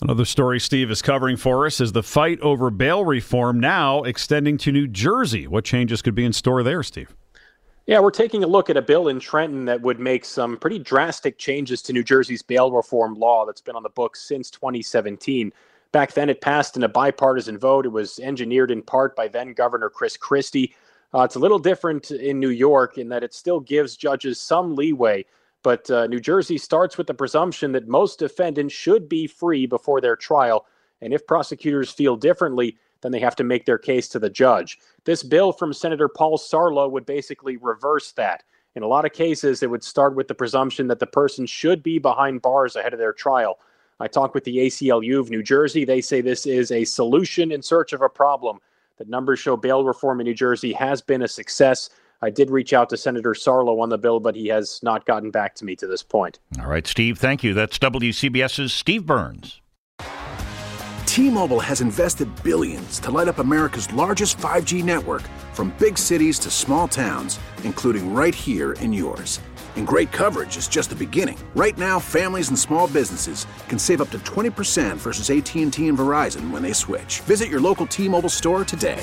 Another story Steve is covering for us is the fight over bail reform now extending to New Jersey. What changes could be in store there, Steve? Yeah, we're taking a look at a bill in Trenton that would make some pretty drastic changes to New Jersey's bail reform law that's been on the books since 2017. Back then, it passed in a bipartisan vote. It was engineered in part by then Governor Chris Christie. Uh, it's a little different in New York in that it still gives judges some leeway but uh, New Jersey starts with the presumption that most defendants should be free before their trial. And if prosecutors feel differently, then they have to make their case to the judge. This bill from Senator Paul Sarlo would basically reverse that. In a lot of cases, it would start with the presumption that the person should be behind bars ahead of their trial. I talked with the ACLU of New Jersey. They say this is a solution in search of a problem. The numbers show bail reform in New Jersey has been a success. I did reach out to Senator Sarlo on the bill, but he has not gotten back to me to this point. All right, Steve, thank you. That's WCBS's Steve Burns. T Mobile has invested billions to light up America's largest 5G network from big cities to small towns, including right here in yours. And great coverage is just the beginning. Right now, families and small businesses can save up to 20% versus AT&T and Verizon when they switch. Visit your local T-Mobile store today.